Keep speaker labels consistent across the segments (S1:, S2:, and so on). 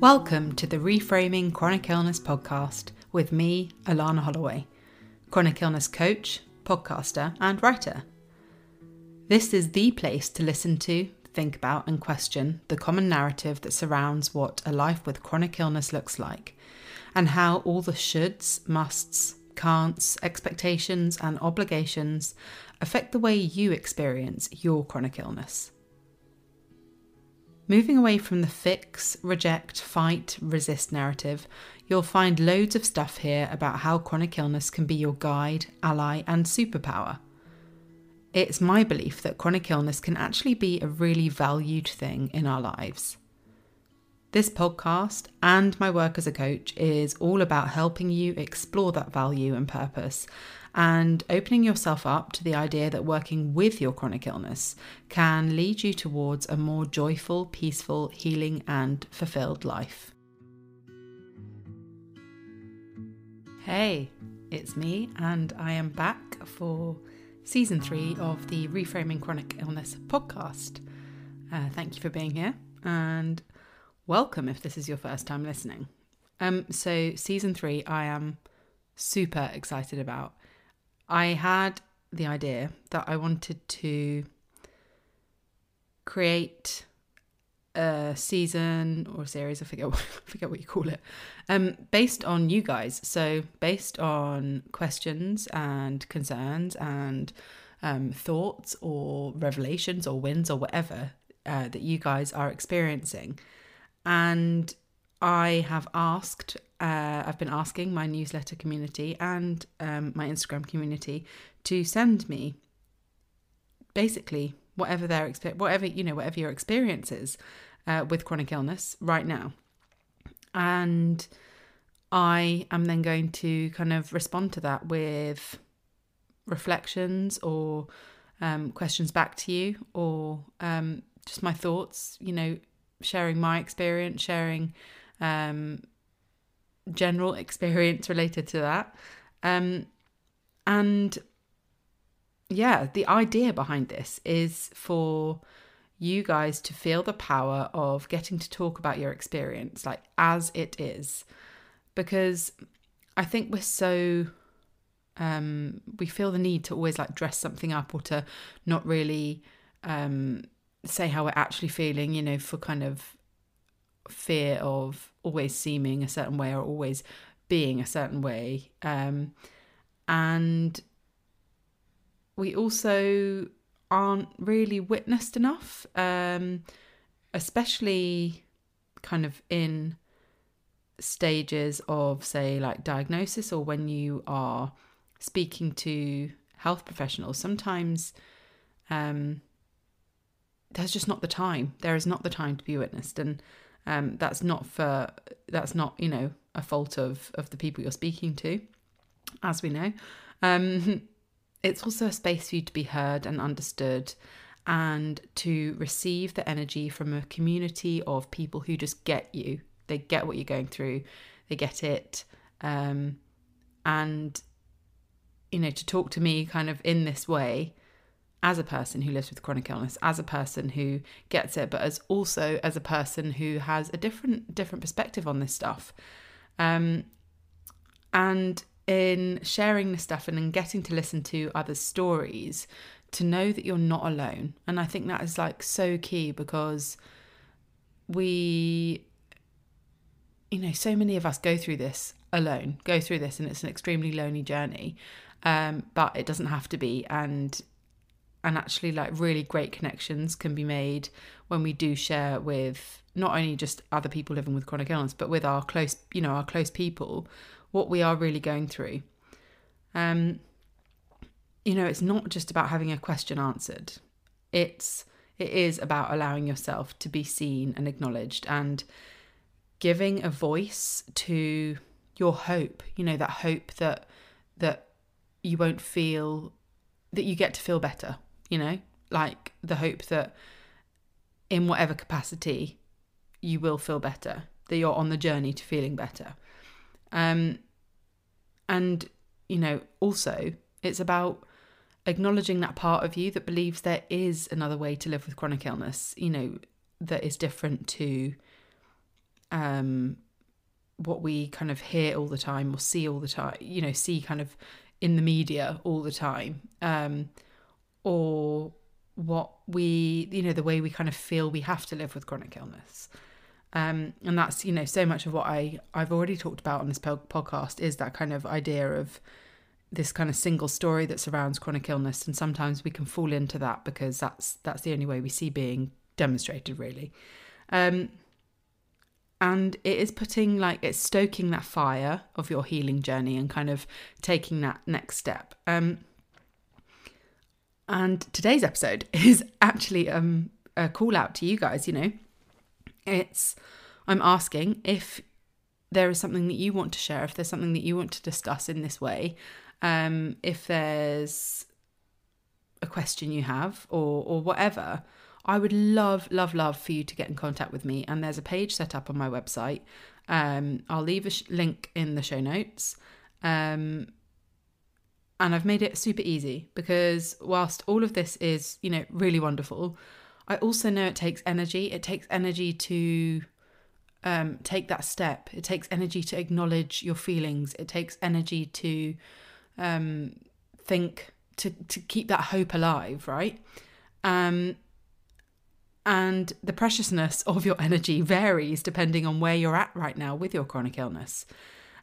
S1: Welcome to the Reframing Chronic Illness podcast with me, Alana Holloway, chronic illness coach, podcaster, and writer. This is the place to listen to, think about, and question the common narrative that surrounds what a life with chronic illness looks like, and how all the shoulds, musts, can'ts, expectations, and obligations affect the way you experience your chronic illness. Moving away from the fix, reject, fight, resist narrative, you'll find loads of stuff here about how chronic illness can be your guide, ally, and superpower. It's my belief that chronic illness can actually be a really valued thing in our lives. This podcast and my work as a coach is all about helping you explore that value and purpose and opening yourself up to the idea that working with your chronic illness can lead you towards a more joyful, peaceful, healing, and fulfilled life. Hey, it's me, and I am back for season three of the Reframing Chronic Illness podcast. Uh, thank you for being here, and welcome if this is your first time listening. Um, so, season three, I am super excited about. I had the idea that I wanted to create a season or a series, I forget, I forget what you call it, um, based on you guys. So, based on questions and concerns and um, thoughts or revelations or wins or whatever uh, that you guys are experiencing. And I have asked, uh, I've been asking my newsletter community and um, my Instagram community to send me basically whatever their whatever you know whatever your experience is uh, with chronic illness right now, and I am then going to kind of respond to that with reflections or um, questions back to you or um, just my thoughts. You know, sharing my experience, sharing um, general experience related to that. Um, and yeah, the idea behind this is for you guys to feel the power of getting to talk about your experience, like as it is. Because I think we're so um, we feel the need to always like dress something up or to not really um, say how we're actually feeling, you know, for kind of fear of always seeming a certain way or always being a certain way. Um, and we also aren't really witnessed enough, um, especially kind of in stages of, say, like diagnosis or when you are speaking to health professionals. Sometimes um, there's just not the time. There is not the time to be witnessed, and um, that's not for that's not you know a fault of of the people you're speaking to, as we know. Um, it's also a space for you to be heard and understood and to receive the energy from a community of people who just get you. They get what you're going through, they get it. Um, and, you know, to talk to me kind of in this way as a person who lives with chronic illness, as a person who gets it, but as also as a person who has a different different perspective on this stuff. Um, and in sharing this stuff and in getting to listen to others' stories, to know that you're not alone. And I think that is like so key because we, you know, so many of us go through this alone, go through this, and it's an extremely lonely journey. Um, but it doesn't have to be. And and actually like really great connections can be made when we do share with not only just other people living with chronic illness but with our close you know our close people what we are really going through. Um, you know, it's not just about having a question answered. It's it is about allowing yourself to be seen and acknowledged and giving a voice to your hope. You know, that hope that that you won't feel that you get to feel better, you know? Like the hope that in whatever capacity you will feel better, that you're on the journey to feeling better. Um, and, you know, also it's about acknowledging that part of you that believes there is another way to live with chronic illness, you know, that is different to um, what we kind of hear all the time or see all the time, you know, see kind of in the media all the time. Um, or what we, you know, the way we kind of feel we have to live with chronic illness. Um, and that's you know so much of what I I've already talked about on this podcast is that kind of idea of this kind of single story that surrounds chronic illness, and sometimes we can fall into that because that's that's the only way we see being demonstrated really. Um, and it is putting like it's stoking that fire of your healing journey and kind of taking that next step. Um, and today's episode is actually um, a call out to you guys. You know it's, I'm asking if there is something that you want to share, if there's something that you want to discuss in this way, um, if there's a question you have or or whatever, I would love, love, love for you to get in contact with me. And there's a page set up on my website. Um, I'll leave a sh- link in the show notes. Um, and I've made it super easy because whilst all of this is, you know, really wonderful, I also know it takes energy. It takes energy to um, take that step. It takes energy to acknowledge your feelings. It takes energy to um, think to to keep that hope alive, right? Um, and the preciousness of your energy varies depending on where you're at right now with your chronic illness.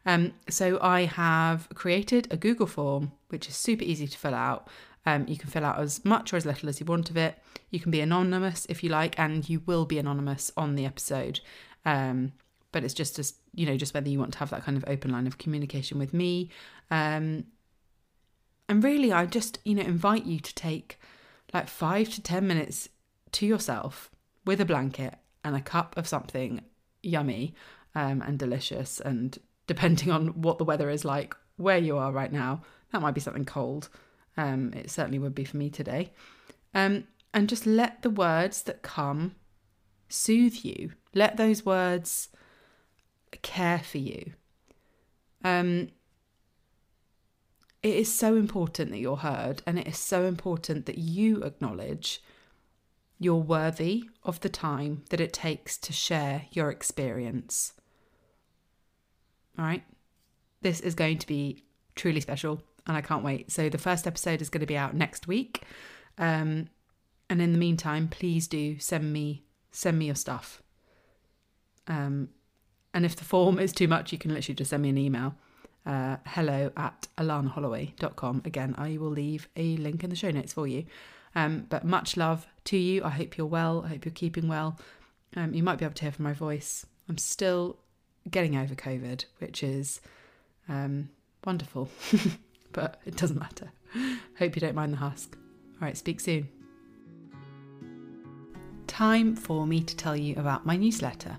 S1: Um, so I have created a Google form, which is super easy to fill out. Um, you can fill out as much or as little as you want of it. You can be anonymous if you like, and you will be anonymous on the episode. Um, but it's just as you know, just whether you want to have that kind of open line of communication with me. Um, and really, I just you know invite you to take like five to ten minutes to yourself with a blanket and a cup of something yummy um, and delicious. And depending on what the weather is like where you are right now, that might be something cold. Um, it certainly would be for me today. Um, and just let the words that come soothe you. Let those words care for you. Um, it is so important that you're heard, and it is so important that you acknowledge you're worthy of the time that it takes to share your experience. All right? this is going to be truly special and I can't wait. So the first episode is going to be out next week. Um, and in the meantime, please do send me send me your stuff. Um, and if the form is too much, you can literally just send me an email. Uh, hello at alanaholloway.com. Again, I will leave a link in the show notes for you. Um, but much love to you. I hope you're well. I hope you're keeping well. Um, you might be able to hear from my voice. I'm still getting over COVID, which is um, wonderful, but it doesn't matter. Hope you don't mind the husk. All right, speak soon. Time for me to tell you about my newsletter.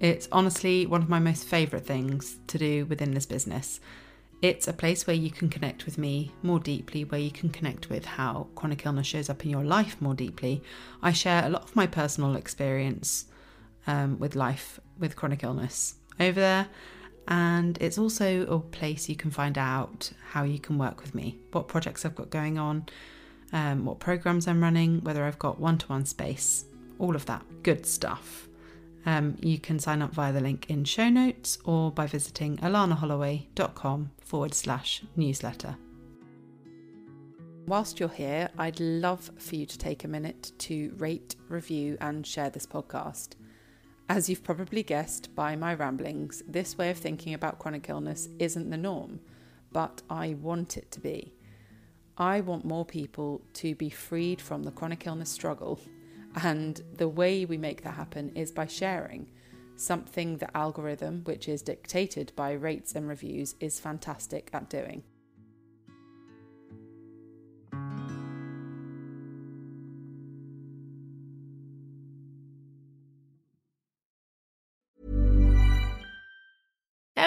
S1: It's honestly one of my most favourite things to do within this business. It's a place where you can connect with me more deeply, where you can connect with how chronic illness shows up in your life more deeply. I share a lot of my personal experience um, with life with chronic illness over there, and it's also a place you can find out how you can work with me, what projects I've got going on, um, what programs I'm running, whether I've got one to one space, all of that good stuff. Um, you can sign up via the link in show notes or by visiting alanaholloway.com forward slash newsletter. Whilst you're here, I'd love for you to take a minute to rate, review, and share this podcast. As you've probably guessed by my ramblings, this way of thinking about chronic illness isn't the norm, but I want it to be. I want more people to be freed from the chronic illness struggle and the way we make that happen is by sharing. Something the algorithm, which is dictated by rates and reviews, is fantastic at doing.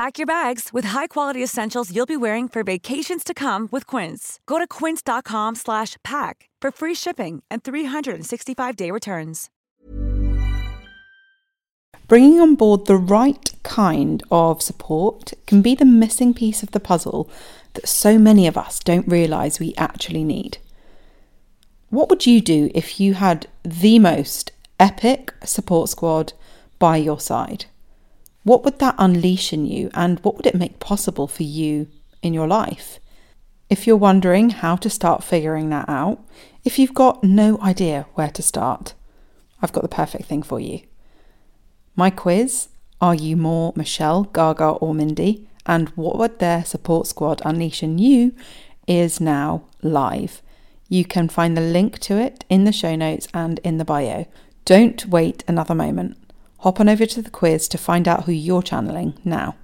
S2: Pack your bags with high-quality essentials you'll be wearing for vacations to come with Quince. Go to quince.com/pack for free shipping and 365-day returns.
S1: Bringing on board the right kind of support can be the missing piece of the puzzle that so many of us don't realise we actually need. What would you do if you had the most epic support squad by your side? What would that unleash in you and what would it make possible for you in your life? If you're wondering how to start figuring that out, if you've got no idea where to start, I've got the perfect thing for you. My quiz Are you more Michelle, Gaga, or Mindy? And what would their support squad unleash in you? is now live. You can find the link to it in the show notes and in the bio. Don't wait another moment. Hop on over to the quiz to find out who you're channeling now.